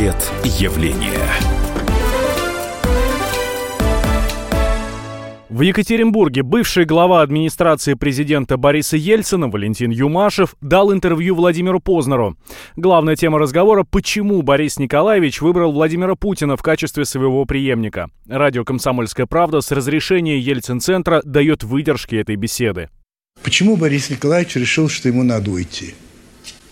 Портрет явления. В Екатеринбурге бывший глава администрации президента Бориса Ельцина Валентин Юмашев дал интервью Владимиру Познеру. Главная тема разговора – почему Борис Николаевич выбрал Владимира Путина в качестве своего преемника. Радио «Комсомольская правда» с разрешения Ельцин-центра дает выдержки этой беседы. Почему Борис Николаевич решил, что ему надо уйти?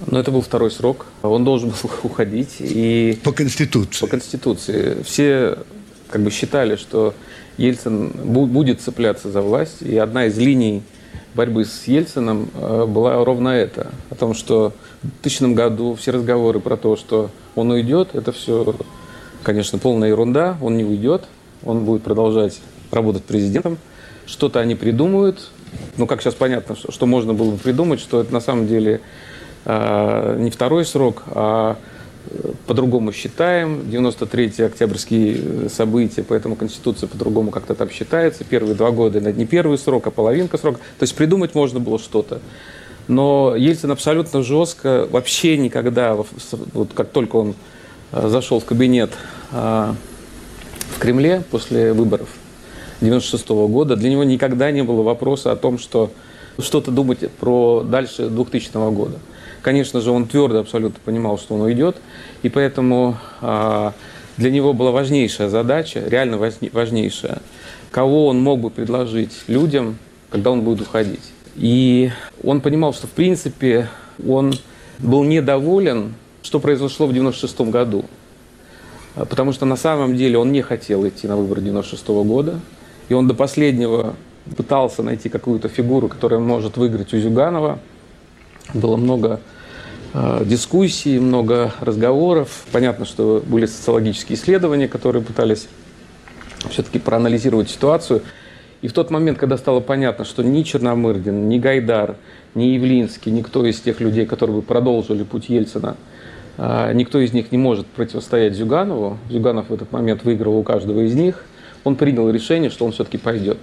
Ну, это был второй срок. Он должен был уходить. И по Конституции? По Конституции. Все как бы считали, что Ельцин будет цепляться за власть. И одна из линий борьбы с Ельцином э, была ровно это. О том, что в 2000 году все разговоры про то, что он уйдет, это все, конечно, полная ерунда. Он не уйдет. Он будет продолжать работать президентом. Что-то они придумают. Ну, как сейчас понятно, что, что можно было бы придумать, что это на самом деле не второй срок, а по-другому считаем. 93-й октябрьские э, события, поэтому Конституция по-другому как-то там считается. Первые два года это не первый срок, а половинка срока. То есть придумать можно было что-то. Но Ельцин абсолютно жестко, вообще никогда, вот как только он э, зашел в кабинет э, в Кремле после выборов 96 года, для него никогда не было вопроса о том, что что-то думать про дальше 2000 года. Конечно же, он твердо абсолютно понимал, что он уйдет, и поэтому а, для него была важнейшая задача, реально важнейшая, кого он мог бы предложить людям, когда он будет уходить. И он понимал, что в принципе он был недоволен, что произошло в 96 году. Потому что на самом деле он не хотел идти на выборы 96 года. И он до последнего пытался найти какую-то фигуру, которая может выиграть у Зюганова. Было много дискуссий, много разговоров. Понятно, что были социологические исследования, которые пытались все-таки проанализировать ситуацию. И в тот момент, когда стало понятно, что ни Черномырдин, ни Гайдар, ни Явлинский, никто из тех людей, которые бы продолжили путь Ельцина, э, никто из них не может противостоять Зюганову. Зюганов в этот момент выигрывал у каждого из них. Он принял решение, что он все-таки пойдет.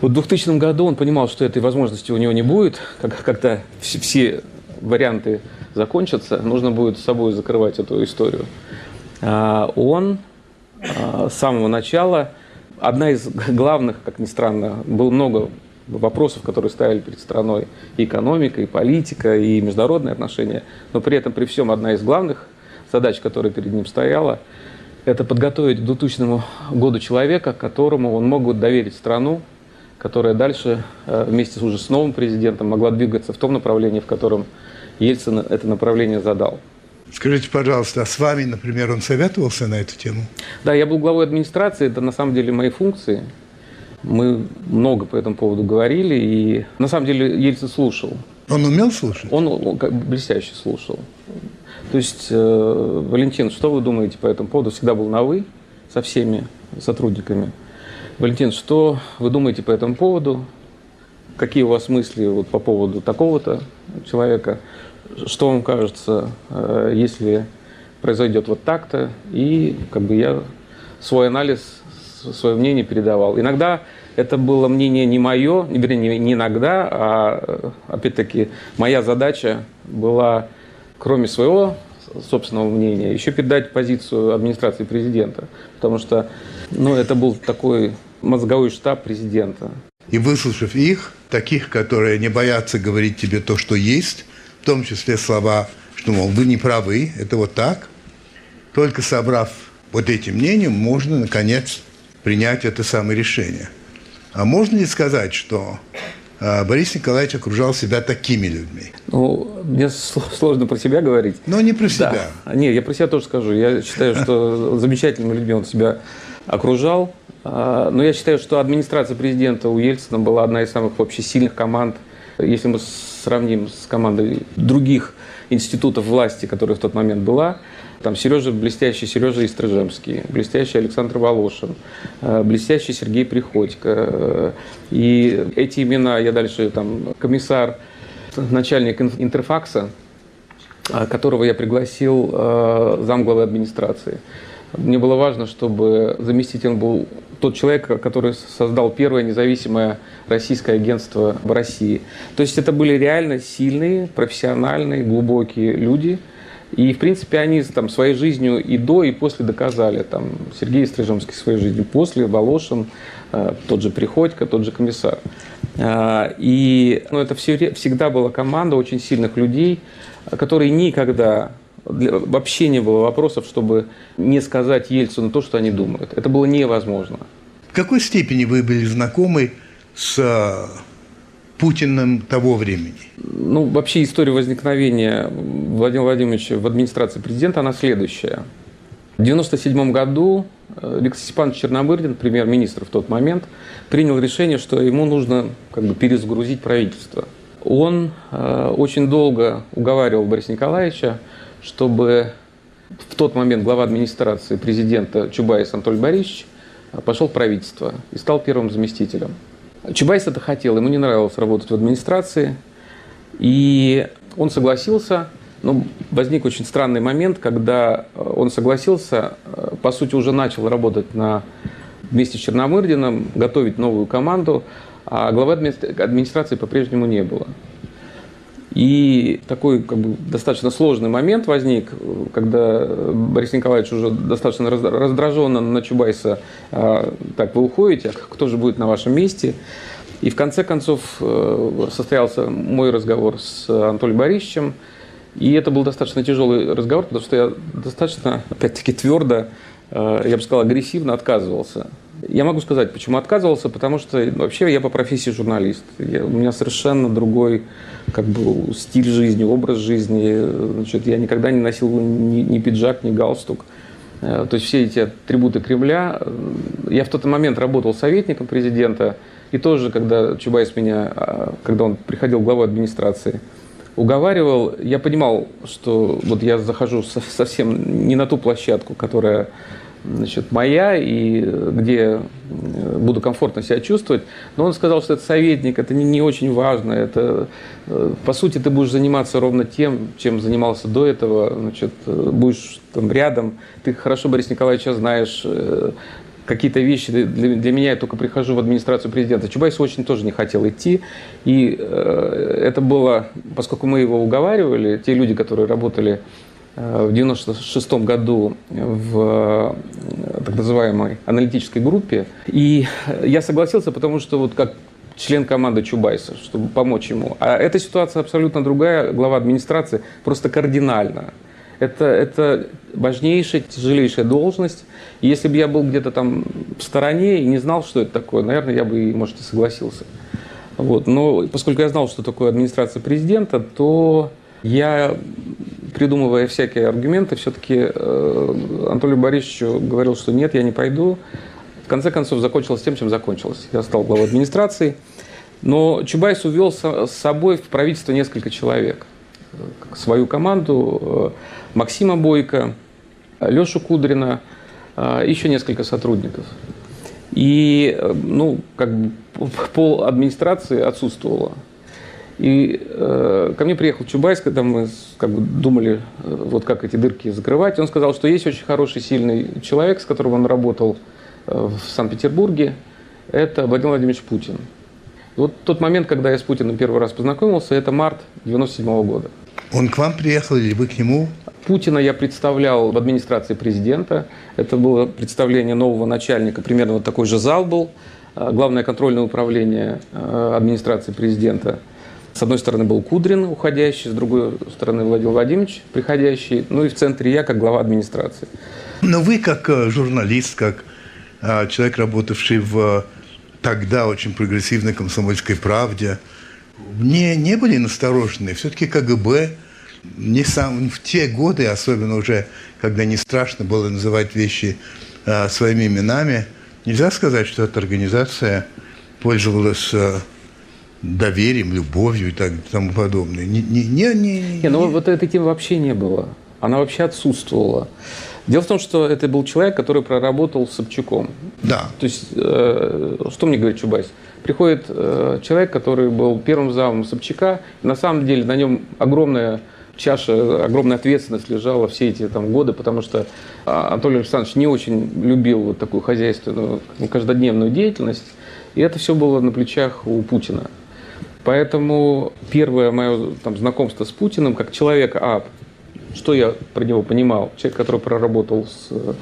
Вот в 2000 году он понимал, что этой возможности у него не будет, когда все варианты закончатся, нужно будет с собой закрывать эту историю. А он а, с самого начала, одна из главных, как ни странно, было много вопросов, которые ставили перед страной и экономика, и политика, и международные отношения, но при этом, при всем, одна из главных задач, которая перед ним стояла, это подготовить к 2000 году человека, которому он мог бы доверить страну, которая дальше э, вместе уже с новым президентом могла двигаться в том направлении, в котором Ельцин это направление задал. Скажите, пожалуйста, а с вами, например, он советовался на эту тему? Да, я был главой администрации, это на самом деле мои функции. Мы много по этому поводу говорили, и на самом деле Ельцин слушал. Он умел слушать? Он, он блестяще слушал. То есть, э, Валентин, что вы думаете по этому поводу? Всегда был на «вы» со всеми сотрудниками. Валентин, что вы думаете по этому поводу? Какие у вас мысли вот по поводу такого-то человека? Что вам кажется, э, если произойдет вот так-то? И как бы я свой анализ, свое мнение передавал. Иногда это было мнение не мое, вернее, не иногда, а опять-таки моя задача была, кроме своего собственного мнения, еще передать позицию администрации президента. Потому что ну, это был такой мозговой штаб президента. И выслушав их, таких, которые не боятся говорить тебе то, что есть, в том числе слова, что, мол, вы не правы, это вот так, только собрав вот эти мнения, можно, наконец, принять это самое решение. А можно ли сказать, что Борис Николаевич окружал себя такими людьми. Ну, мне сложно про себя говорить. Но не про себя. Да. Не, я про себя тоже скажу. Я считаю, что замечательными людьми он себя окружал. А, но я считаю, что администрация президента у Ельцина была одна из самых вообще сильных команд Если мы сравним с командой других институтов власти, которая в тот момент была, там Сережа блестящий Сережа Истрыжемский, блестящий Александр Волошин, э, блестящий Сергей Приходько. Э, и эти имена, я дальше там комиссар, начальник Интерфакса, э, которого я пригласил замглавы администрации. Мне было важно, чтобы заместителем был тот человек, который создал первое независимое российское агентство в России. То есть это были реально сильные, профессиональные, глубокие люди – и, в принципе, они там, своей жизнью и до, и после доказали. Там, Сергей Стрижемский своей жизнью после, Волошин, э, тот же Приходько, тот же комиссар. Э, и ну, это все, всегда была команда очень сильных людей, которые никогда вообще не было вопросов, чтобы не сказать Ельцину то, что они думают. Это было невозможно. В какой степени вы были знакомы с Путиным того времени? Ну, вообще история возникновения Владимира Владимировича в администрации президента, она следующая. В 1997 году э, Алексей Степанович Черномырдин, премьер-министр в тот момент, принял решение, что ему нужно как бы перезагрузить правительство. Он э, очень долго уговаривал Бориса Николаевича, чтобы в тот момент глава администрации президента Чубайс Анатолий Борисович э, пошел в правительство и стал первым заместителем. Чубайс это хотел, ему не нравилось работать в администрации, и он согласился, но возник очень странный момент, когда э, он согласился, э, по сути, уже начал работать на, вместе с Черномырдиным, готовить новую команду, а главы администрации по-прежнему не было. И такой как бы, достаточно сложный момент возник, когда Борис Николаевич уже достаточно раздраженно на Чубайса а, «так, вы уходите, а кто же будет на вашем месте?» И в конце концов э, состоялся мой разговор с Анатолием Борисовичем, и это был достаточно тяжелый разговор, потому что я достаточно, опять-таки, твердо, э, я бы сказал, агрессивно отказывался я могу сказать, почему отказывался, потому что вообще я по профессии журналист. Я, у меня совершенно другой как бы, стиль жизни, образ жизни. Значит, я никогда не носил ни, ни пиджак, ни галстук. Э, то есть все эти атрибуты Кремля. Я в тот момент работал советником президента. И тоже, когда Чубайс меня, а, когда он приходил главой администрации, уговаривал, я понимал, что вот я захожу совсем не на ту площадку, которая значит, моя, и где э, буду комфортно себя чувствовать. Но он сказал, что это советник, это не, не очень важно. Это, э, по сути, ты будешь заниматься ровно тем, чем занимался до этого. Значит, э, будешь там рядом. Ты хорошо Борис Николаевича знаешь. Какие-то вещи для, для меня я только прихожу в администрацию президента. Чубайс очень тоже не хотел идти. И э, это было, поскольку мы его уговаривали, те люди, которые работали в 1996 году в э, так называемой аналитической группе. И я согласился, потому что вот как член команды Чубайса, чтобы помочь ему. А эта ситуация абсолютно другая, глава администрации, просто кардинально. Это, это важнейшая, тяжелейшая должность. И если бы я был где-то там в стороне и не знал, что это такое, наверное, я бы, может, и согласился. Вот. Но поскольку я знал, что такое администрация президента, то я придумывая всякие аргументы, все-таки э, Анатолию Борисовичу говорил, что нет, я не пойду. В конце концов, закончилось тем, чем закончилось. Я стал главой администрации. Но Чубайс увел с собой в правительство несколько человек. Свою команду, э, Максима Бойко, Лешу Кудрина, э, еще несколько сотрудников. И ну, как бы пол администрации отсутствовало. И э, ко мне приехал Чубайс, когда мы как бы, думали, э, вот как эти дырки закрывать. Он сказал, что есть очень хороший, сильный человек, с которым он работал э, в Санкт-Петербурге. Это Владимир Владимирович Путин. И вот тот момент, когда я с Путиным первый раз познакомился, это март 97 -го года. Он к вам приехал или вы к нему? Путина я представлял в администрации президента. Это было представление нового начальника. Примерно вот такой же зал был. Э, Главное контрольное управление э, администрации президента – с одной стороны был Кудрин, уходящий, с другой стороны Владимир Владимирович, приходящий, ну и в центре я, как глава администрации. Но вы, как э, журналист, как э, человек, работавший в тогда очень прогрессивной комсомольской правде, не, не были насторожены. Все-таки КГБ не сам, в те годы, особенно уже, когда не страшно было называть вещи э, своими именами, нельзя сказать, что эта организация пользовалась доверием, любовью и так тому подобное. Не, не, не, не, не, ну вот этой темы вообще не было. Она вообще отсутствовала. Дело в том, что это был человек, который проработал с Собчаком. Да. То есть, э, что мне говорит Чубайс? Приходит э, человек, который был первым замом Собчака, и на самом деле на нем огромная чаша, огромная ответственность лежала все эти там, годы, потому что а, Анатолий Александрович не очень любил вот такую хозяйственную, каждодневную деятельность, и это все было на плечах у Путина. Поэтому первое мое там, знакомство с Путиным, как человека, а, что я про него понимал, человек, который проработал с э,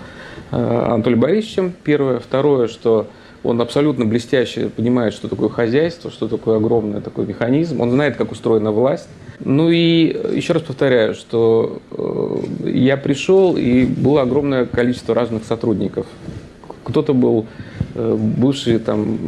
Анатолием Борисовичем, первое. Второе, что он абсолютно блестяще понимает, что такое хозяйство, что такое огромный такой механизм. Он знает, как устроена власть. Ну и еще раз повторяю, что э, я пришел, и было огромное количество разных сотрудников. Кто-то был э, бывший там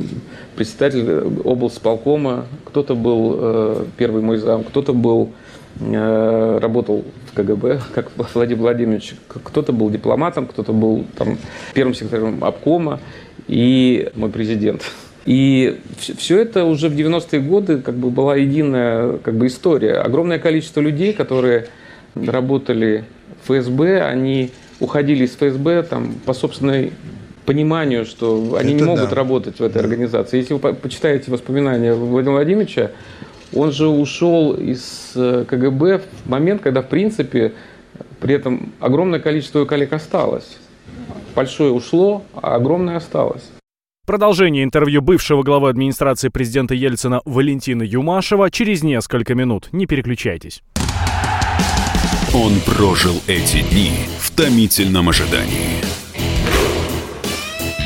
председатель облсполкома, кто-то был э, первый мой зам, кто-то был э, работал в КГБ, как Владимир Владимирович, кто-то был дипломатом, кто-то был там первым секретарем обкома и мой президент. И все это уже в 90-е годы как бы была единая как бы история. Огромное количество людей, которые работали в ФСБ, они уходили из ФСБ там, по собственной пониманию, что они Это не могут да. работать в этой организации. Если вы почитаете воспоминания Владимира Владимировича, он же ушел из э, КГБ в момент, когда, в принципе, при этом огромное количество его коллег осталось. Большое ушло, а огромное осталось. Продолжение интервью бывшего главы администрации президента Ельцина Валентина Юмашева через несколько минут. Не переключайтесь. Он прожил эти дни в томительном ожидании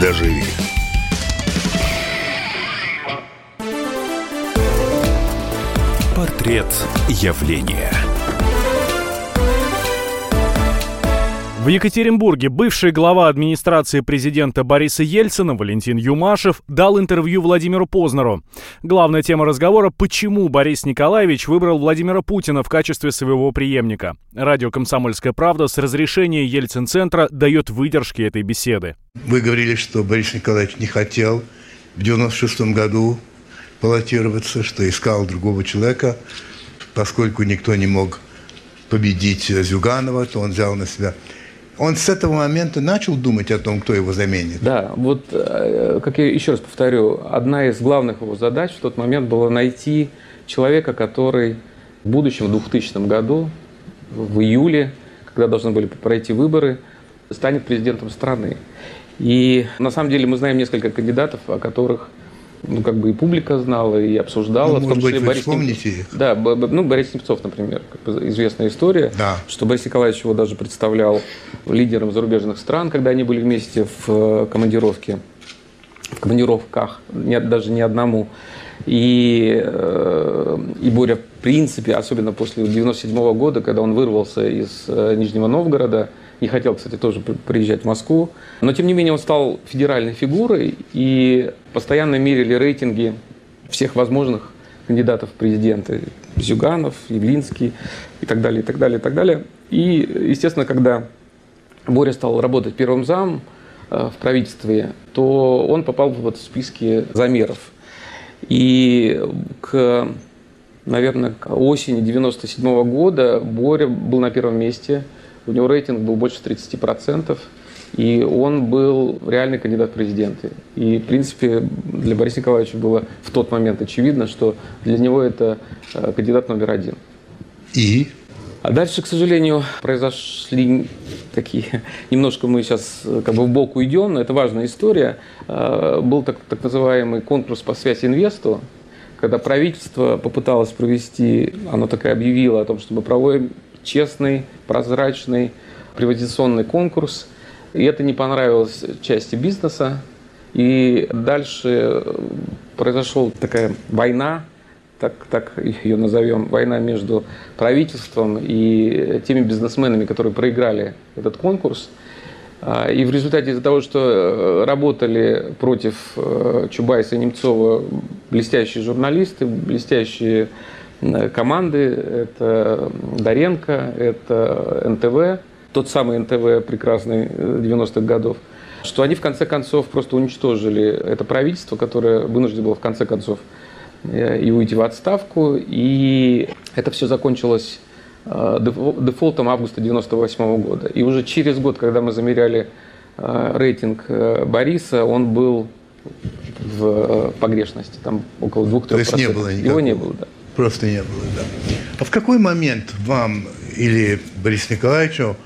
доживи. Портрет явления. В Екатеринбурге бывший глава администрации президента Бориса Ельцина Валентин Юмашев дал интервью Владимиру Познеру. Главная тема разговора – почему Борис Николаевич выбрал Владимира Путина в качестве своего преемника. Радио «Комсомольская правда» с разрешения Ельцин-центра дает выдержки этой беседы. Вы говорили, что Борис Николаевич не хотел в 96 году баллотироваться, что искал другого человека, поскольку никто не мог победить Зюганова, то он взял на себя. Он с этого момента начал думать о том, кто его заменит. Да, вот, э, как я еще раз повторю, одна из главных его задач в тот момент была найти человека, который в будущем, в 2000 году, в июле, когда должны были пройти выборы, станет президентом страны. И на самом деле мы знаем несколько кандидатов, о которых ну, как бы и публика знала, и обсуждала. Ну, может быть, вы Борис вспомните их? Да, ну, Борис Немцов, например, как бы известная история, да. что Борис Николаевич его даже представлял лидером зарубежных стран, когда они были вместе в э, командировке, в командировках, нет, даже не одному. И, э, и Боря, в принципе, особенно после 97 -го года, когда он вырвался из э, Нижнего Новгорода, не хотел, кстати, тоже приезжать в Москву. Но, тем не менее, он стал федеральной фигурой и постоянно мерили рейтинги всех возможных кандидатов в президенты. Зюганов, Явлинский и так далее, и так далее, и так далее. И, естественно, когда Боря стал работать первым замом э, в правительстве, то он попал в вот списки замеров. И к, наверное, к осени 97 -го года Боря был на первом месте – у него рейтинг был больше 30%, и он был реальный кандидат в президенты. И, в принципе, для Бориса Николаевича было в тот момент очевидно, что для него это э, кандидат номер один. И? А дальше, к сожалению, произошли такие, немножко мы сейчас э, как бы в бок уйдем, но это важная история. Э, был так, так называемый конкурс по связи инвесту, когда правительство попыталось провести, оно такое объявило о том, что мы проводим честный, прозрачный приватизационный конкурс. И это не понравилось части бизнеса. И дальше произошла такая война так, так ее назовем, война между правительством и теми бизнесменами, которые проиграли этот конкурс. А, и в результате из-за того, что э, работали против э, Чубайса и Немцова блестящие журналисты, блестящие команды, это Доренко, это НТВ, тот самый НТВ прекрасный 90-х годов, что они в конце концов просто уничтожили это правительство, которое вынуждено было в конце концов Э, и уйти в отставку. И это все закончилось э, дефолтом августа 98 года. И уже через год, когда мы замеряли э, рейтинг Бориса, он был в погрешности, там около 2-3%. То есть не было никакого. Его не было, да. Просто не было, да. А в какой момент вам или Борису Николаевичу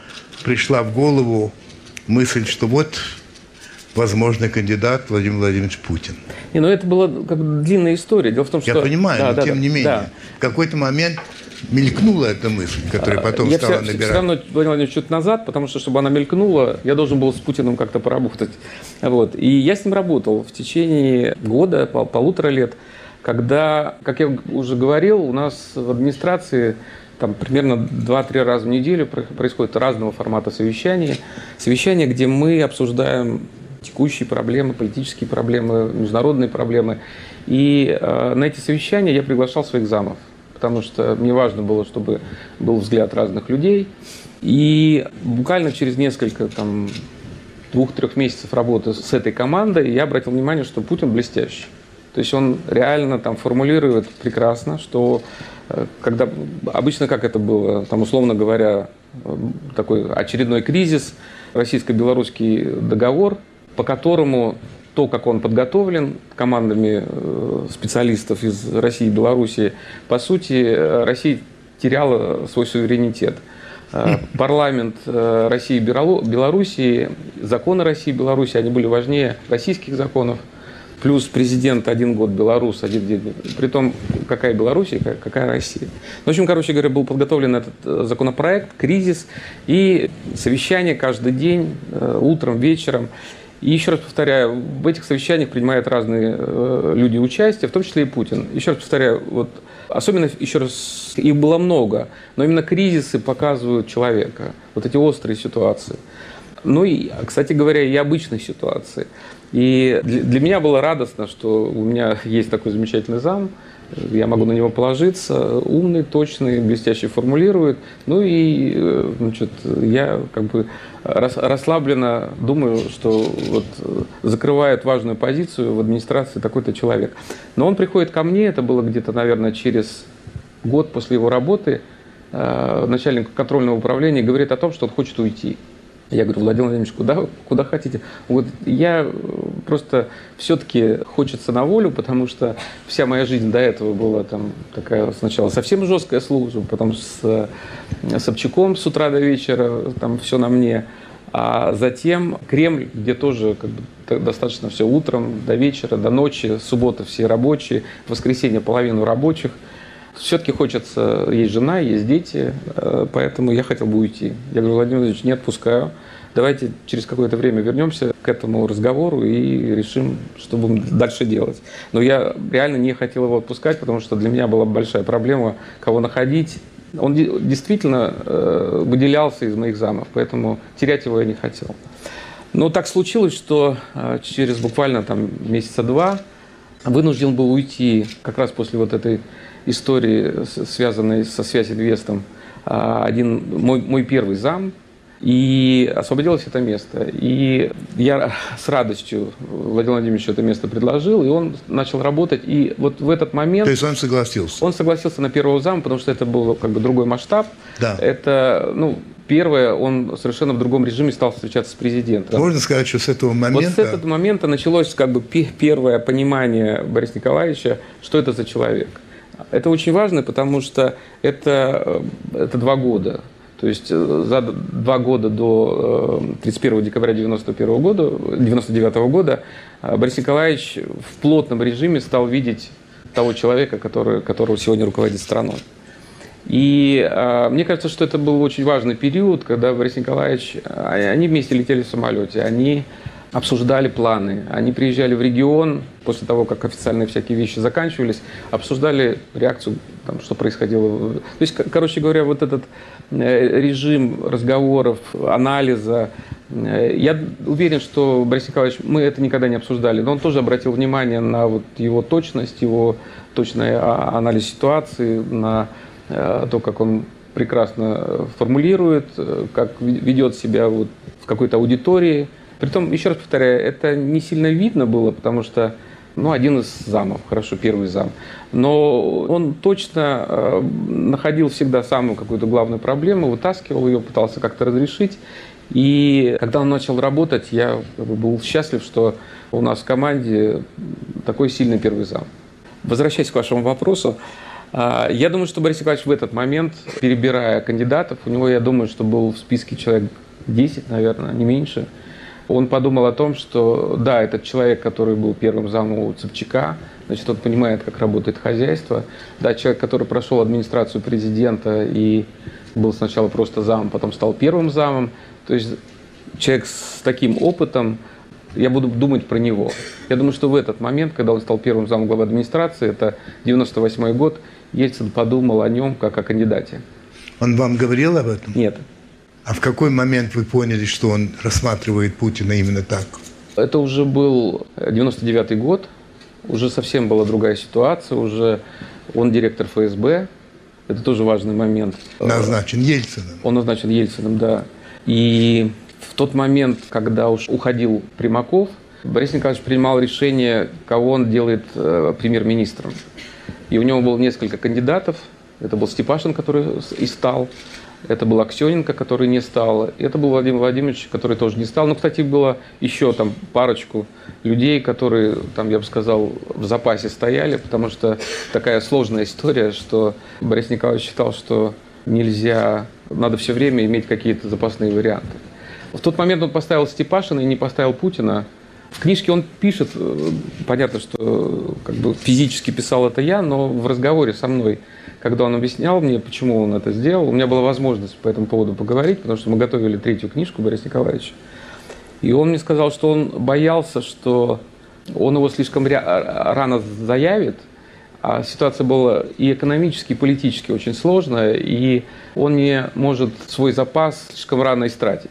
пришла в голову мысль, что вот возможный кандидат Владимир Владимирович Путин. Не, ну это была как бы длинная история. Дело в том, что... Я понимаю, да, но да, тем да, не менее, да. в какой-то момент мелькнула эта мысль, которая а, потом я стала все, набирать. все равно, Владимир Владимирович, чуть назад, потому что, чтобы она мелькнула, я должен был с Путиным как-то поработать. Вот. И я с ним работал в течение года, пол, полутора лет, когда, как я уже говорил, у нас в администрации там примерно 2-3 раза в неделю происходит разного формата совещания. Совещания, где мы обсуждаем текущие проблемы, политические проблемы, международные проблемы. И э, на эти совещания я приглашал своих замов, потому что мне важно было, чтобы был взгляд разных людей. И буквально через несколько там, двух-трех месяцев работы с этой командой я обратил внимание, что Путин блестящий. То есть он реально там формулирует прекрасно, что э, когда обычно как это было, там условно говоря, э, такой очередной кризис, российско-белорусский договор, по которому то, как он подготовлен командами э, специалистов из России и Белоруссии, по сути, Россия теряла свой суверенитет. Парламент России и Белоруссии, законы России и Белоруссии, они были важнее российских законов. Плюс президент один год белорус, один день. Притом, какая Белоруссия, какая Россия. В общем, короче говоря, был подготовлен этот законопроект, кризис и совещание каждый день, утром, вечером. И еще раз повторяю, в этих совещаниях принимают разные э, люди участие, в том числе и Путин. Еще раз повторяю, вот особенно, еще раз, их было много, но именно кризисы показывают человека, вот эти острые ситуации. Ну и, кстати говоря, и обычные ситуации. И для, меня было радостно, что у меня есть такой замечательный зам, я могу на него положиться, умный, точный, блестяще формулирует. Ну и э, значит, я как бы расслабленно думаю, что вот закрывает важную позицию в администрации такой-то человек. Но он приходит ко мне, это было где-то, наверное, через год после его работы, э, начальник контрольного управления говорит о том, что он хочет уйти. Я говорю, Владимир Владимирович, куда, куда хотите? Вот я э, просто все-таки хочется на волю, потому что вся моя жизнь до этого была там такая сначала совсем жесткая служба, потом с э, Собчаком с утра до вечера, там все на мне. А затем Кремль, где тоже как бы, достаточно все утром, до вечера, до ночи, суббота все рабочие, воскресенье половину рабочих. Все-таки хочется, есть жена, есть дети, э, поэтому я хотел бы уйти. Я говорю, Владимир Владимирович, не отпускаю. Давайте через какое-то время вернемся к этому разговору и решим, что будем дальше делать. Но я реально не хотел его отпускать, потому что для меня была большая проблема, кого находить. Он действительно э, выделялся из моих замов, поэтому терять его я не хотел. Но так случилось, что э, через буквально там месяца два вынужден был уйти как раз после вот этой истории, связанной со связью инвестом, а, один мой, мой первый зам, и освободилось это место. И я с радостью Владимир Владимирович это место предложил, и он начал работать. И вот в этот момент... То есть он согласился? Он согласился на первого зама, потому что это был как бы другой масштаб. Да. Это, ну, первое, он совершенно в другом режиме стал встречаться с президентом. Можно сказать, что с этого момента... Вот с этого момента началось как бы первое понимание Бориса Николаевича, что это за человек. Это очень важно, потому что это, э, это два года. То есть э, за два года до 31 э, декабря 1991 года, 99 года Борис Николаевич в плотном режиме стал видеть того человека, который, которого сегодня руководит страной. И э, мне кажется, что это был очень важный период, когда Борис Николаевич, они вместе летели в самолете, они обсуждали планы. Они приезжали в регион после того, как официальные всякие вещи заканчивались, обсуждали реакцию, там, что происходило. То есть, короче говоря, вот этот э, режим разговоров, анализа, э, я уверен, что Борис Николаевич, мы это никогда не обсуждали, но он тоже обратил внимание на вот его точность, его точный а, анализ ситуации, на э, то, как он прекрасно формулирует, как ведет себя вот в какой-то аудитории – Притом, еще раз повторяю, это не сильно видно было, потому что ну, один из замов, хорошо, первый зам. Но он точно э, находил всегда самую какую-то главную проблему, вытаскивал ее, пытался как-то разрешить. И когда он начал работать, я был счастлив, что у нас в команде такой сильный первый зам. Возвращаясь к вашему вопросу, э, я думаю, что Борис Николаевич в этот момент, перебирая кандидатов, у него, я думаю, что был в списке человек 10, наверное, не меньше – он подумал о том, что да, этот человек, который был первым замом у Цепчака, значит, он понимает, как работает хозяйство. Да, человек, который прошел администрацию президента и был сначала просто замом, потом стал первым замом. То есть человек с таким опытом, я буду думать про него. Я думаю, что в этот момент, когда он стал первым замом главы администрации, это 98 год, Ельцин подумал о нем как о кандидате. Он вам говорил об этом? Нет. А в какой момент вы поняли, что он рассматривает Путина именно так? Это уже был 99 год, уже совсем была другая ситуация, уже он директор ФСБ, это тоже важный момент. Назначен Ельциным. Он назначен Ельциным, да. И в тот момент, когда уж уходил Примаков, Борис Николаевич принимал решение, кого он делает э, премьер-министром. И у него было несколько кандидатов. Это был Степашин, который и стал. Это был Аксененко, который не стал. Это был Владимир Владимирович, который тоже не стал. Ну, кстати, было еще там парочку людей, которые, там, я бы сказал, в запасе стояли, потому что такая сложная история, что Борис Николаевич считал, что нельзя, надо все время иметь какие-то запасные варианты. В тот момент он поставил Степашина и не поставил Путина. В книжке он пишет, э, понятно, что как бы физически писал это я, но в разговоре со мной когда он объяснял мне, почему он это сделал, у меня была возможность по этому поводу поговорить, потому что мы готовили третью книжку Бориса Николаевича. И он мне сказал, что он боялся, что он его слишком рано заявит, а ситуация была и экономически, и политически очень сложная, и он не может свой запас слишком рано истратить.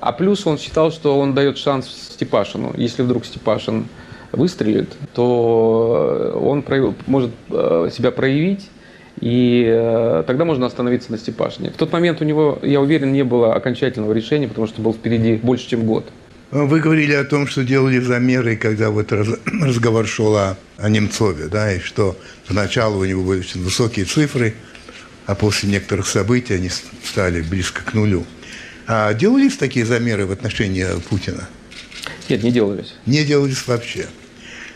А плюс он считал, что он дает шанс Степашину. Если вдруг Степашин выстрелит, то он может э, себя проявить, и э, тогда можно остановиться на Степашине. В тот момент у него, я уверен, не было окончательного решения, потому что был впереди больше, чем год. Вы говорили о том, что делали замеры, когда вот раз, разговор шел о, о Немцове, да, и что поначалу у него были очень высокие цифры, а после некоторых событий они стали близко к нулю. А делались такие замеры в отношении Путина? Нет, не делались. Не делались вообще.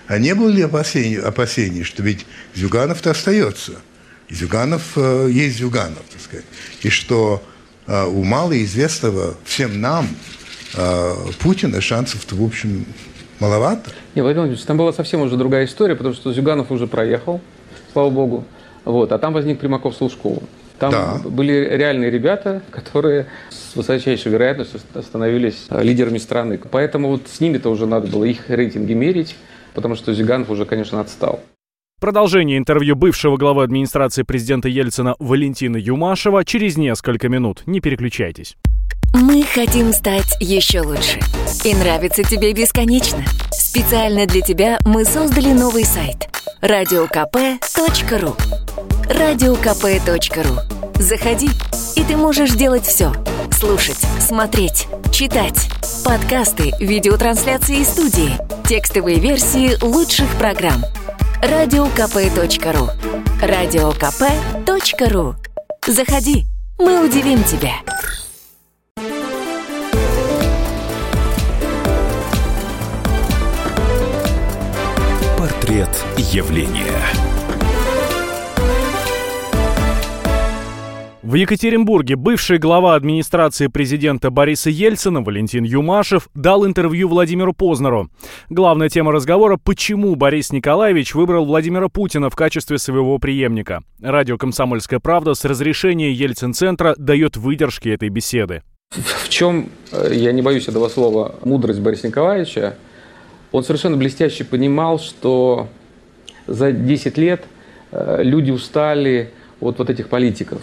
А не было ли опасений, опасений что ведь Зюганов-то остается – Зюганов э, есть Зюганов, так сказать. И что э, у малоизвестного всем нам э, Путина шансов-то, в общем, маловато. Не, Владимир Владимирович, там была совсем уже другая история, потому что Зюганов уже проехал, слава богу. Вот, а там возник Примаков с Лужковым. Там да. были реальные ребята, которые с высочайшей вероятностью становились лидерами страны. Поэтому вот с ними-то уже надо было их рейтинги мерить, потому что Зюганов уже, конечно, отстал. Продолжение интервью бывшего главы администрации президента Ельцина Валентина Юмашева через несколько минут. Не переключайтесь. Мы хотим стать еще лучше. И нравится тебе бесконечно. Специально для тебя мы создали новый сайт – радиокп.ру радиокп.ру Заходи, и ты можешь делать все. Слушать, смотреть, читать. Подкасты, видеотрансляции из студии, текстовые версии лучших программ – радиокп.ру радиокп.ру Заходи, мы удивим тебя. Портрет явления. В Екатеринбурге бывший глава администрации президента Бориса Ельцина Валентин Юмашев дал интервью Владимиру Познеру. Главная тема разговора – почему Борис Николаевич выбрал Владимира Путина в качестве своего преемника. Радио «Комсомольская правда» с разрешения Ельцин-центра дает выдержки этой беседы. В чем, э, я не боюсь этого слова, мудрость Бориса Николаевича, он совершенно блестяще понимал, что за 10 лет э, люди устали от вот этих политиков,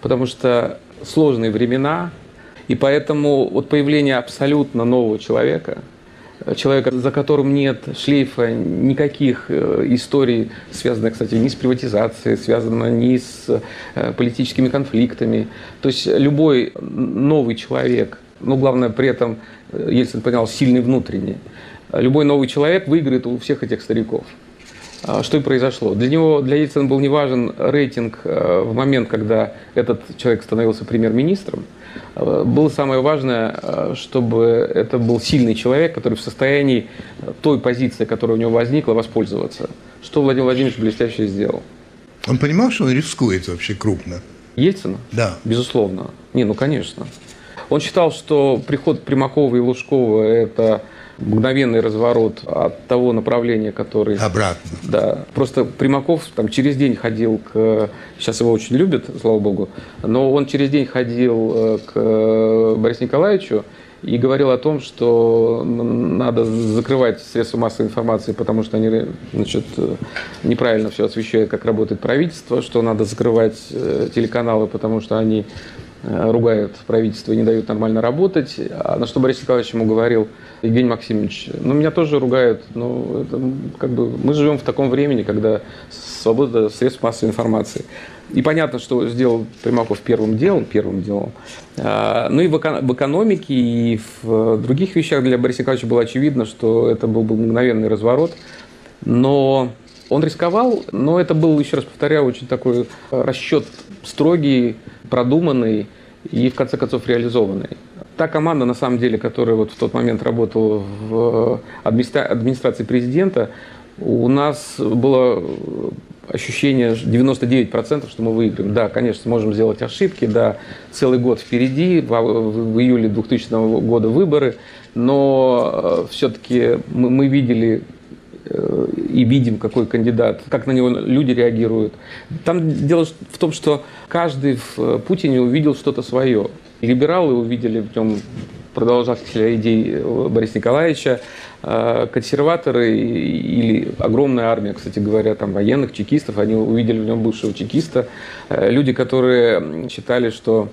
потому что сложные времена, и поэтому вот появление абсолютно нового человека, человека, за которым нет шлейфа никаких э, историй, связанных, кстати, ни с приватизацией, связанных ни с э, политическими конфликтами. То есть любой новый человек, но главное при этом, э, Ельцин понял, сильный внутренний, любой новый человек выиграет у всех этих стариков. А что и произошло. Для него, для Ельцина был не важен рейтинг в момент, когда этот человек становился премьер-министром, Э, было самое важное, э, чтобы это был сильный человек, который в состоянии э, той позиции, которая у него возникла, воспользоваться. Что Владимир Владимирович блестяще сделал. Он понимал, что он рискует вообще крупно? Ельцин? Да. Безусловно. Не, ну конечно. Он считал, что приход Примакова и Лужкова – это мгновенный разворот от того направления, который... Обратно. Да. Просто Примаков там через день ходил к... Сейчас его очень любят, слава богу. Но он через день ходил э, к э, Борису Николаевичу и говорил о том, что надо закрывать средства массовой информации, потому что они значит, неправильно все освещают, как работает правительство, что надо закрывать э, телеканалы, потому что они ругают правительство и не дают нормально работать. А на что Борис Николаевич ему говорил – Евгений Максимович, ну, меня тоже ругают, но это, как бы, мы живем в таком времени, когда свобода средств массовой информации. И понятно, что сделал Примаков первым делом, первым делом. А, ну и в экономике, и в других вещах для Бориса Николаевича было очевидно, что это был, был мгновенный разворот. Но он рисковал, но это был, еще раз повторяю, очень такой расчет строгий, продуманный и, в конце концов, реализованный та команда, на самом деле, которая вот в тот момент работала в администра... администрации президента, у нас было ощущение 99%, что мы выиграем. Да, конечно, сможем сделать ошибки, да, целый год впереди, в, в июле 2000 года выборы, но э, все-таки мы, мы видели э, и видим, какой кандидат, как на него люди реагируют. Там дело в том, что каждый в Путине увидел что-то свое. Либералы увидели в нем продолжателя идей Бориса Николаевича, консерваторы или огромная армия, кстати говоря, там военных, чекистов, они увидели в нем бывшего чекиста. Э, люди, которые считали, что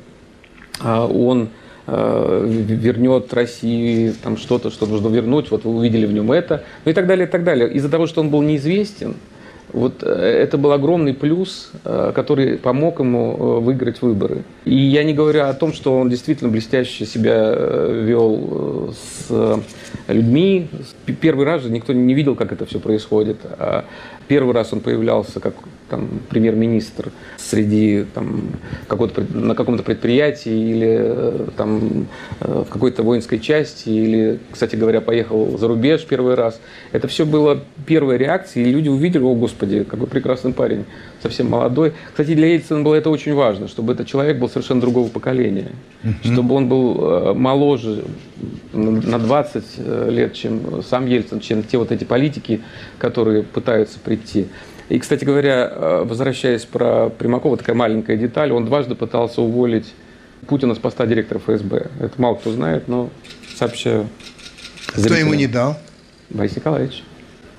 он э, вернет России там что-то, что нужно вернуть, вот вы увидели в нем это, ну и так далее, и так далее. Из-за того, что он был неизвестен, вот э, это был огромный плюс, э, который помог ему э, выиграть выборы. И я не говорю о том, что он действительно блестяще себя вел с людьми. Первый раз же никто не видел, как это все происходит. А первый раз он появлялся как там, премьер-министр среди там, какого-то, на каком-то предприятии или там, в какой-то воинской части, или, кстати говоря, поехал за рубеж первый раз. Это все было первая реакция, и люди увидели, о, Господи, какой прекрасный парень, совсем молодой. Кстати, для Ельцина было это очень важно, чтобы этот человек был совершенно другого поколения, uh-huh. чтобы он был э, моложе на 20 э, лет, чем сам Ельцин, чем те вот эти политики, которые пытаются прийти. И, кстати говоря, э, возвращаясь про Примакова, такая маленькая деталь, он дважды пытался уволить Путина с поста директора ФСБ. Это мало кто знает, но сообщаю. Кто ему не дал? Борис Николаевич.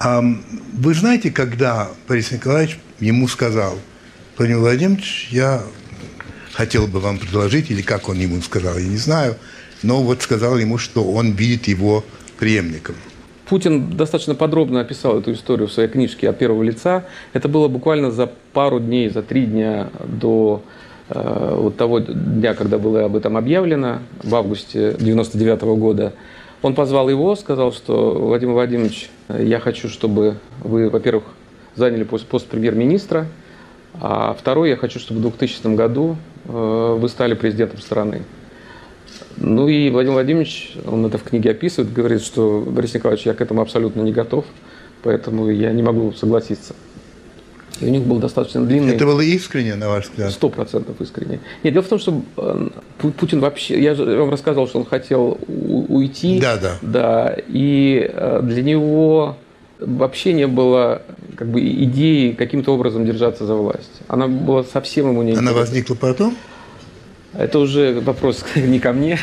Вы знаете, когда Борис Николаевич ему сказал, Владимир Владимирович, я хотел бы вам предложить, или как он ему сказал, я не знаю, но вот сказал ему, что он видит его преемником. Путин достаточно подробно описал эту историю в своей книжке от первого лица. Это было буквально за пару дней, за три дня до э, вот того дня, когда было об этом объявлено, в августе 99 года. Он позвал его, сказал, что Владимир Владимирович, я хочу, чтобы вы, во-первых, заняли пост, пост премьер-министра, а второй, я хочу, чтобы в 2000 году э, вы стали президентом страны. Ну и Владимир Владимирович, он это в книге описывает, говорит, что Борис Николаевич, я к этому абсолютно не готов, поэтому я не могу согласиться. И у них был достаточно длинный... Это было искренне, на ваш взгляд? Сто процентов искренне. Нет, дело в том, что э, Путин вообще... Я же вам рассказывал, что он хотел уйти. Да, да. Да, и э, для него вообще не было как бы идеи каким-то образом держаться за власть. Она была совсем ему не Она возникла потом? Это уже вопрос не ко мне,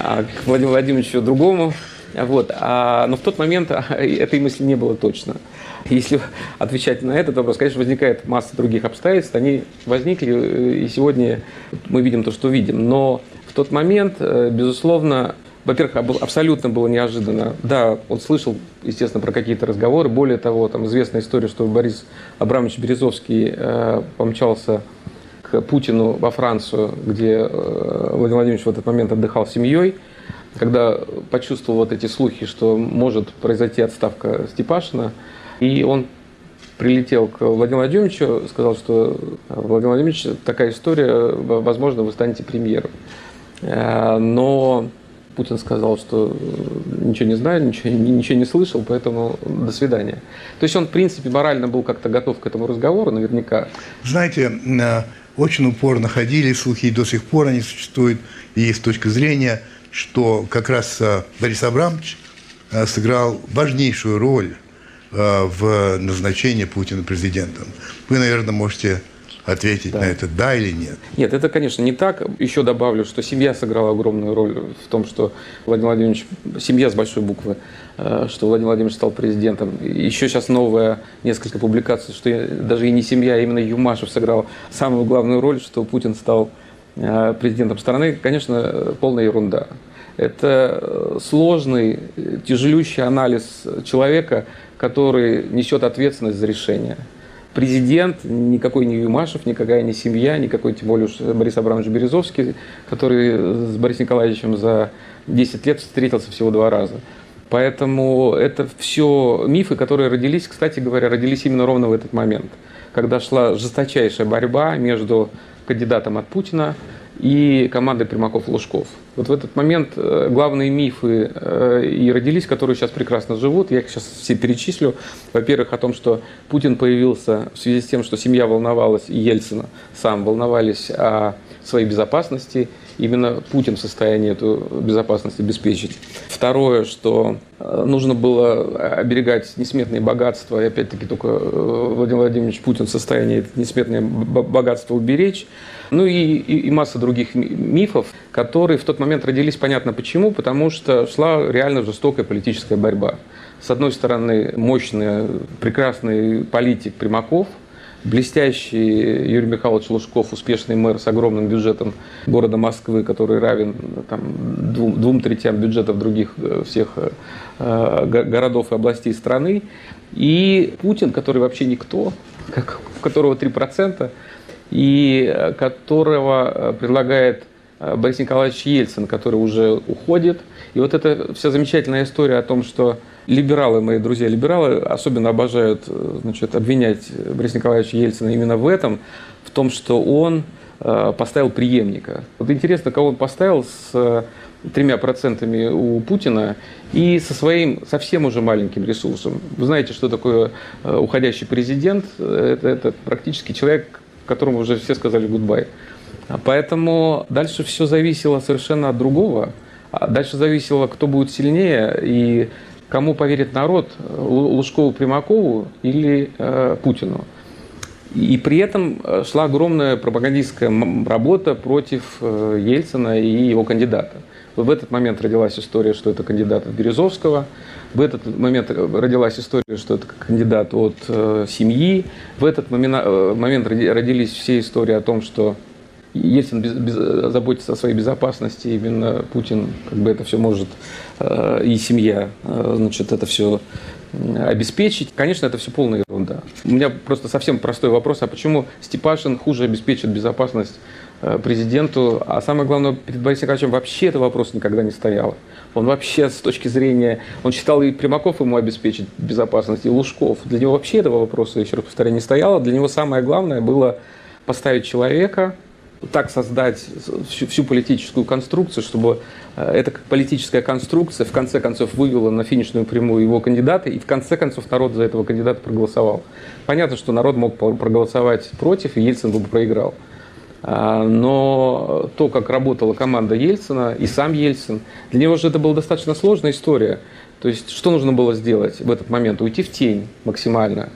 а к Владимиру Владимировичу другому. Вот. А, но в тот момент этой мысли не было точно. Если отвечать на этот вопрос, конечно, возникает масса других обстоятельств. Они возникли, э, и сегодня мы видим то, что видим. Но в тот момент, э, безусловно, во-первых, абсолютно было неожиданно. Да, он слышал, естественно, про какие-то разговоры. Более того, там известная история, что Борис Абрамович Березовский э, помчался к Путину во Францию, где Владимир Владимирович в этот момент отдыхал с семьей. Когда почувствовал вот эти слухи, что может произойти отставка Степашина, и он прилетел к Владимиру Владимировичу, сказал, что Владимир Владимирович, такая история, возможно, вы станете премьером. Э, но Путин сказал, что ничего не знаю, ничего, ничего не слышал, поэтому до свидания. То есть он, в принципе, морально был как-то готов к этому разговору, наверняка. Знаете, э, очень упорно ходили слухи, и до сих пор они существуют, и есть точка зрения, что как раз э, Борис Абрамович сыграл важнейшую роль Э, в назначение Путина президентом. Вы, наверное, можете ответить да. на это да или нет? Нет, это, конечно, не так. Еще добавлю, что семья сыграла огромную роль в том, что Владимир Владимирович, семья с большой буквы, э, что Владимир Владимирович стал президентом. Еще сейчас новая несколько публикаций, что даже и не семья, а именно Юмашев сыграл самую главную роль, что Путин стал э, президентом страны. Конечно, полная ерунда. Это сложный, тяжелющий анализ человека, который несет ответственность за решение. Президент, никакой не Юмашев, никакая не семья, никакой, тем более уж Борис Абрамович Березовский, который с Борисом Николаевичем за 10 лет встретился всего два раза. Поэтому это все мифы, которые родились, кстати говоря, родились именно ровно в этот момент, когда шла жесточайшая борьба между кандидатом от Путина и командой Примаков-Лужков. Вот в этот момент э, главные мифы э, и родились, которые сейчас прекрасно живут. Я их сейчас все перечислю. Во-первых, о том, что Путин появился в связи с тем, что семья волновалась, и Ельцина сам волновались о своей безопасности. Именно Путин в состоянии эту безопасность обеспечить. Второе, что э, нужно было оберегать несметные богатства, и опять-таки только Владимир Владимирович Путин в состоянии это несметное богатство уберечь. Ну и, и, и масса других мифов, которые в тот момент родились, понятно почему, потому что шла реально жестокая политическая борьба. С одной стороны, мощный, прекрасный политик Примаков, блестящий Юрий Михайлович Лужков, успешный мэр с огромным бюджетом города Москвы, который равен там, двум, двум третям бюджетов других э, всех э, городов и областей страны, и Путин, который вообще никто, как, у которого 3%, и э, которого э, предлагает Борис Николаевич Ельцин, который уже уходит. И вот эта вся замечательная история о том, что либералы, мои друзья либералы, особенно обожают значит, обвинять Бориса Николаевича Ельцина именно в этом, в том, что он поставил преемника. Вот интересно, кого он поставил с тремя процентами у Путина и со своим совсем уже маленьким ресурсом. Вы знаете, что такое уходящий президент? Это, это практически человек, которому уже все сказали гудбай. Поэтому дальше все зависело совершенно от другого. А дальше зависело, кто будет сильнее и кому поверит народ, Лужкову Примакову или э, Путину. И при этом э, шла огромная пропагандистская работа против э, Ельцина и его кандидата. В этот момент родилась история, что это кандидат от Березовского. В этот момент родилась история, что это кандидат от э, семьи. В этот э, момент родились все истории о том, что Ельцин без, без, заботится о своей безопасности, именно Путин как бы это все может э, и семья, э, значит, это все обеспечить. Конечно, это все полная ерунда. У меня просто совсем простой вопрос, а почему Степашин хуже обеспечит безопасность Э, президенту. А самое главное, перед Борисом Николаевичем вообще это вопрос никогда не стоял. Он вообще с точки зрения, он считал и Примаков ему обеспечить безопасность, и Лужков. Для него вообще этого вопроса, еще раз повторяю, не стояло. Для него самое главное было поставить человека, так создать всю, всю политическую конструкцию, чтобы э, эта политическая конструкция в конце концов вывела на финишную прямую его кандидата, и в конце концов народ за этого кандидата проголосовал. Понятно, что народ мог проголосовать против, и Ельцин бы проиграл. А, но то, как работала команда Ельцина и сам Ельцин, для него же это была достаточно сложная история. То есть, что нужно было сделать в этот момент? Уйти в тень максимально.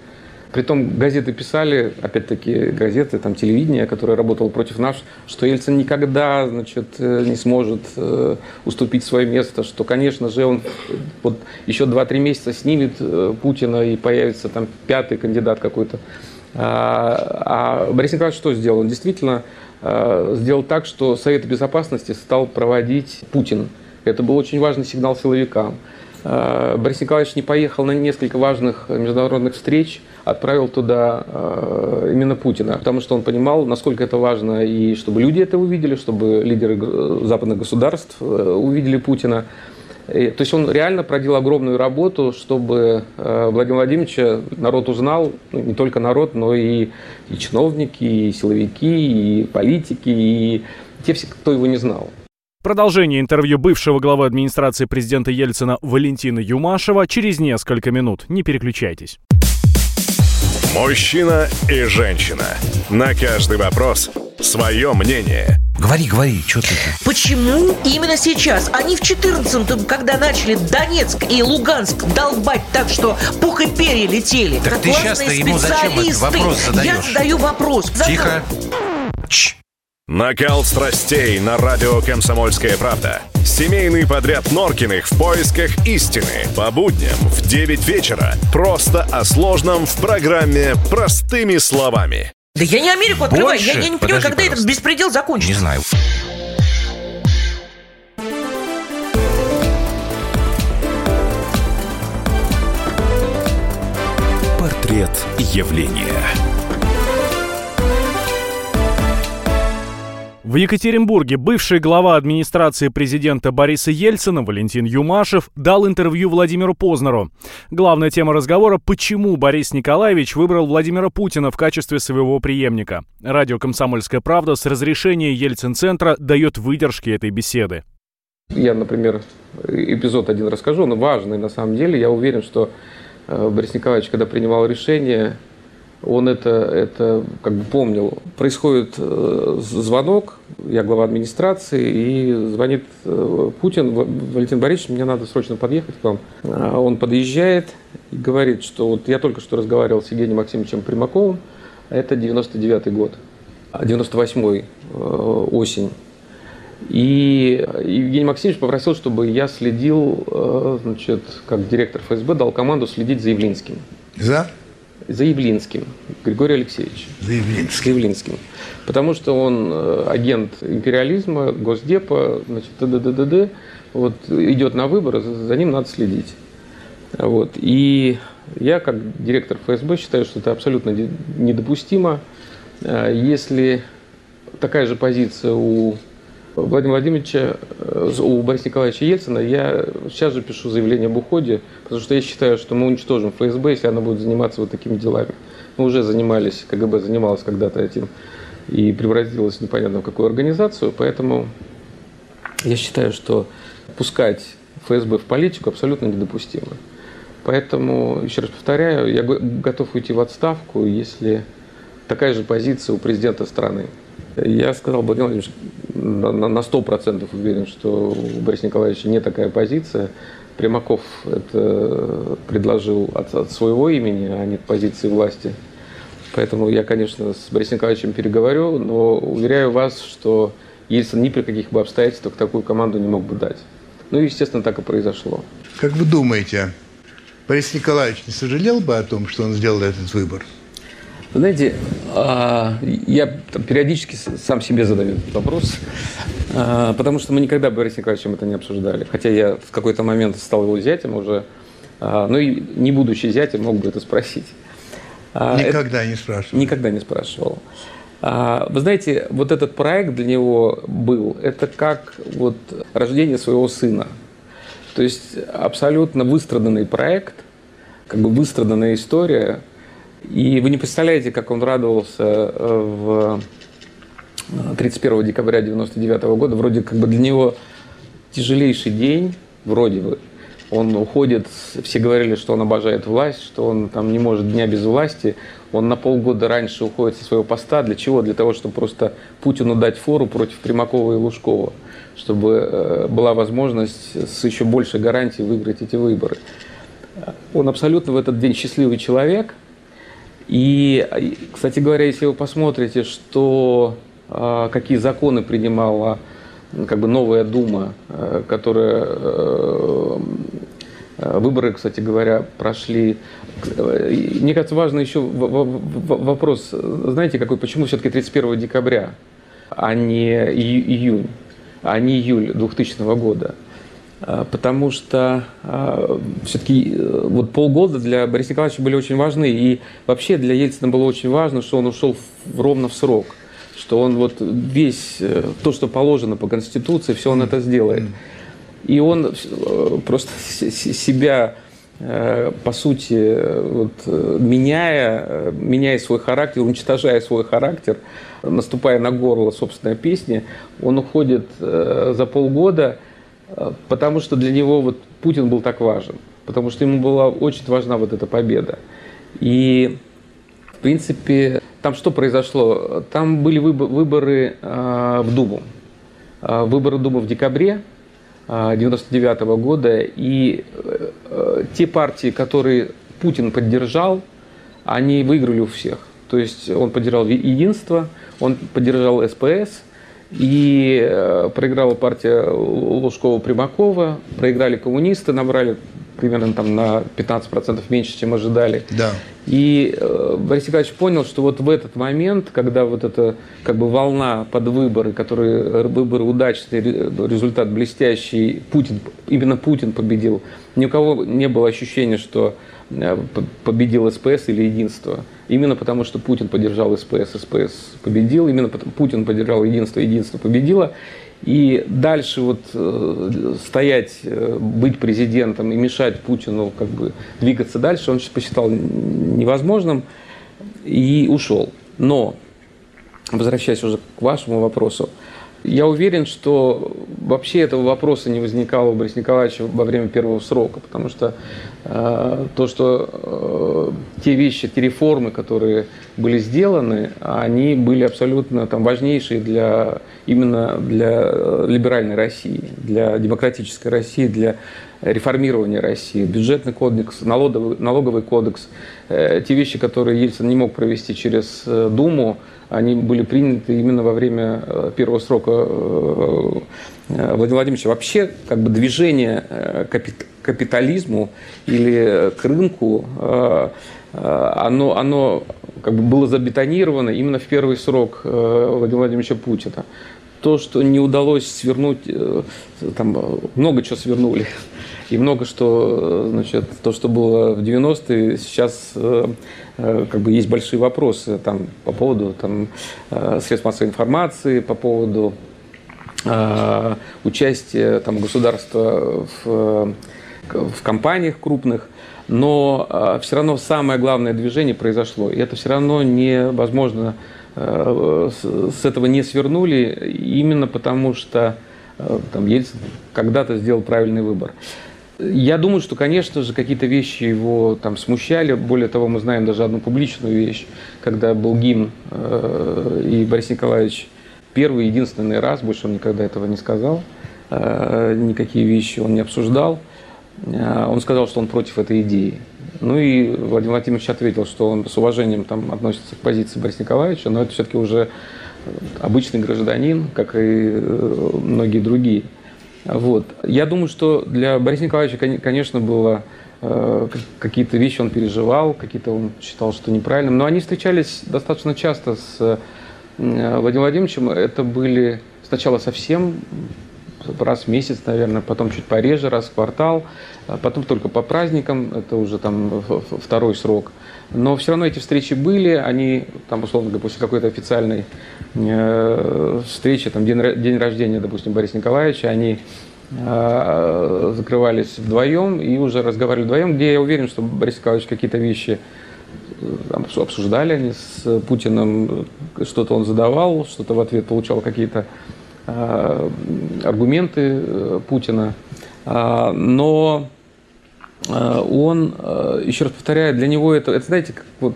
Притом газеты писали, опять-таки газеты, там телевидение, которое работало против нас, что Ельцин никогда значит, э, не сможет э, уступить свое место, что, конечно же, он вот еще 2-3 месяца снимет э, Путина и появится там пятый кандидат какой-то. А, а Борис Николаевич что сделал? Он действительно сделал так, что Совет Безопасности стал проводить Путин. Это был очень важный сигнал силовикам. Борис Николаевич не поехал на несколько важных международных встреч, отправил туда э, именно Путина, потому что он понимал, насколько это важно, и чтобы люди это увидели, чтобы лидеры западных государств э, увидели Путина. То есть он реально проделал огромную работу, чтобы э, Владимир Владимировича народ узнал, ну, не только народ, но и, и чиновники, и силовики, и политики, и те все, кто его не знал. Продолжение интервью бывшего главы администрации президента Ельцина Валентина Юмашева через несколько минут. Не переключайтесь. Мужчина и женщина. На каждый вопрос свое мнение. Говори, говори, что ты? Почему именно сейчас? Они в 14-м, когда начали Донецк и Луганск долбать так, что пух и перья летели. Так как ты сейчас-то ему зачем этот вопрос задаешь? Я задаю вопрос. Тихо. Чш. Накал страстей на радио «Комсомольская правда». Семейный подряд Норкиных в поисках истины. По будням в 9 вечера. Просто о сложном в программе «Простыми словами». Да я не Америку открываю. Больше? Я, я не понимаю, Подожди, когда пожалуйста. этот беспредел закончится. Не знаю. Портрет явления. В Екатеринбурге бывший глава администрации президента Бориса Ельцина Валентин Юмашев дал интервью Владимиру Познеру. Главная тема разговора – почему Борис Николаевич выбрал Владимира Путина в качестве своего преемника. Радио «Комсомольская правда» с разрешения Ельцин-центра дает выдержки этой беседы. Я, например, эпизод один расскажу, он важный на самом деле. Я уверен, что э, Борис Николаевич, когда принимал решение, он это, это как бы помнил. Происходит э, звонок, я глава администрации, и звонит э, Путин, «В- Валентин Борисович, мне надо срочно подъехать к вам. А Он подъезжает и говорит, что вот я только что разговаривал с Евгением Максимовичем Примаковым, а это 99-й год, а 98-й э, осень. И Евгений Максимович попросил, чтобы я следил, значит, как директор ФСБ, дал команду следить за Явлинским. За Явлинским, Григорий Алексеевич. За Явлинским. С Явлинским. Потому что он э, агент империализма, Госдепа, значит, т.д. Вот идет на выборы, за за ним надо следить. Вот. И я, как директор ФСБ, считаю, что это абсолютно не- недопустимо. Э, Если такая же позиция у Владимира Владимировича, э, у Бориса Николаевича Ельцина, я сейчас же пишу заявление об уходе, потому что я считаю, что мы уничтожим ФСБ, если она будет заниматься вот такими делами. Мы уже занимались, КГБ занималась когда-то этим и превратилась в непонятно в какую организацию, поэтому я считаю, что пускать ФСБ в политику абсолютно недопустимо. Поэтому, еще раз повторяю, я го- готов уйти в отставку, если такая же позиция у президента страны. Я сказал, Владимир Владимирович, на- сто процентов уверен, что у Бориса Николаевича не такая позиция. Примаков это предложил от, от своего имени, а не от позиции власти. Поэтому я, конечно, с Борисом Николаевичем переговорю, но уверяю вас, что Ельцин ни при каких бы обстоятельствах такую команду не мог бы дать. Ну и, естественно, так и произошло. Как вы думаете, Борис Николаевич не сожалел бы о том, что он сделал этот выбор? Вы Знаете, а, я там периодически сам себе задаю этот вопрос, а, потому что мы никогда с Борисом Николаевичем это не обсуждали. Хотя я в какой-то момент стал его зятем уже, а, ну и не будучи зятем, мог бы это спросить. А, это- Никогда не спрашивал. Никогда не спрашивал. Вы знаете, вот этот проект для него был, это как вот рождение своего сына. То есть абсолютно выстраданный проект, как бы выстраданная история. И вы не представляете, как он радовался э, в э, 31 декабря 99 года. Вроде как бы для него тяжелейший день, вроде бы. Он уходит, все говорили, что он обожает власть, что он там не может дня без власти. Он на полгода раньше уходит со своего поста. Для чего? Для того, чтобы просто Путину дать фору против Примакова и Лужкова, чтобы э, была возможность с еще большей гарантией выиграть эти выборы. Он абсолютно в этот день счастливый человек. И, кстати говоря, если вы посмотрите, что, а, какие законы принимала как бы новая Дума, э, которая э, э, Выборы, кстати говоря, прошли. Мне кажется, важно еще вопрос, знаете, какой, почему все-таки 31 декабря, а не июнь, а не июль 2000 года? Потому что все-таки вот полгода для Бориса Николаевича были очень важны. И вообще для Ельцина было очень важно, что он ушел ровно в срок что он вот весь э, то, что положено по Конституции, все он это сделает. И он э, просто себя э, по сути, вот, меняя, меняя свой характер, уничтожая свой характер, наступая на горло собственной песни, он уходит за полгода, потому что для него вот Путин был так важен, потому что ему была очень важна вот эта победа. И, в принципе, там что произошло? Там были выборы а, в Думу. А, выборы Думы в декабре 1999 а, года. И э, э, те партии, которые Путин поддержал, они выиграли у всех. То есть он поддержал единство, он поддержал СПС, и э, проиграла партия Лужкова-Примакова, проиграли коммунисты, набрали примерно там на 15% меньше, чем ожидали. Да. И э, Борис Николаевич понял, что вот в этот момент, когда вот эта как бы волна под выборы, которые выборы удачные, результат блестящий, Путин, именно Путин победил, ни у кого не было ощущения, что э, победил СПС или единство. Именно потому, что Путин поддержал СПС, СПС победил, именно потому, Путин поддержал единство, единство победило. И дальше вот э, стоять, э, быть президентом и мешать Путину как бы двигаться дальше, он посчитал невозможным и ушел. Но, возвращаясь уже к вашему вопросу, я уверен, что вообще этого вопроса не возникало у Бориса Николаевича во время первого срока, потому что э, то, что э, те вещи, те реформы, которые были сделаны, они были абсолютно там, важнейшие для, именно для э, либеральной России, для демократической России, для реформирования России, бюджетный кодекс, налоговый, налоговый кодекс, э, те вещи, которые Ельцин не мог провести через э, Думу, они были приняты именно во время э, первого срока э, э, Владимира Владимировича. Вообще, как бы движение капитализму или к рынку, оно, оно как бы было забетонировано именно в первый срок Владимира Владимировича Путина. То, что не удалось свернуть, там много чего свернули. И много что, значит, то, что было в 90-е, сейчас Э, как бы есть большие вопросы там, по поводу там, э, средств массовой информации, по поводу э, участия там, государства в, в компаниях крупных. Но э, все равно самое главное движение произошло. И это все равно невозможно, э, с, этого не свернули, именно потому что э, там, Ельцин когда-то сделал правильный выбор. Я думаю, что, конечно же, какие-то вещи его там смущали. Более того, мы знаем даже одну публичную вещь, когда был гимн, э, и Борис Николаевич первый, единственный раз, больше он никогда этого не сказал, э, никакие вещи он не обсуждал. Э, он сказал, что он против этой идеи. Ну и Владимир Владимирович ответил, что он с уважением там относится к позиции Бориса Николаевича, но это все-таки уже обычный гражданин, как и многие другие. Вот. Я думаю, что для Бориса Николаевича, конечно, было э, какие-то вещи он переживал, какие-то он считал, что неправильным, но они встречались достаточно часто с э, Владимиром Владимировичем. Это были сначала совсем раз в месяц, наверное, потом чуть пореже, раз в квартал, а потом только по праздникам, это уже там второй срок. Но все равно эти встречи были, они там, условно говоря, после какой-то официальной э, встречи, там день, день рождения, допустим, Бориса Николаевича, они э, закрывались вдвоем и уже разговаривали вдвоем, где я уверен, что Борис Николаевич какие-то вещи э, обсуждали они с Путиным, что-то он задавал, что-то в ответ получал какие-то аргументы э, Путина. Э, но Э, он, э, еще раз повторяю, для него это, это знаете, как вот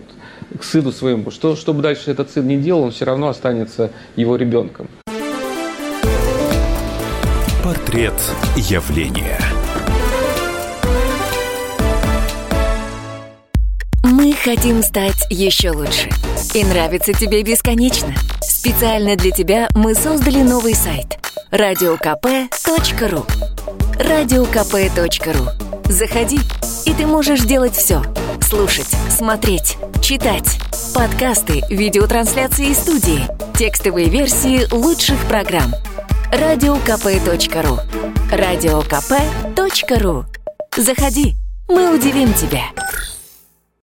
к сыну своему, что, что бы дальше этот сын не делал, он все равно останется его ребенком. Портрет явления. Мы хотим стать еще лучше. И нравится тебе бесконечно. Специально для тебя мы создали новый сайт радиокп.ру радиокп.ру Заходи, и ты можешь делать все. Слушать, смотреть, читать. Подкасты, видеотрансляции из студии, текстовые версии лучших программ. Радиокп.ру Радиокп.ру Заходи, мы удивим тебя.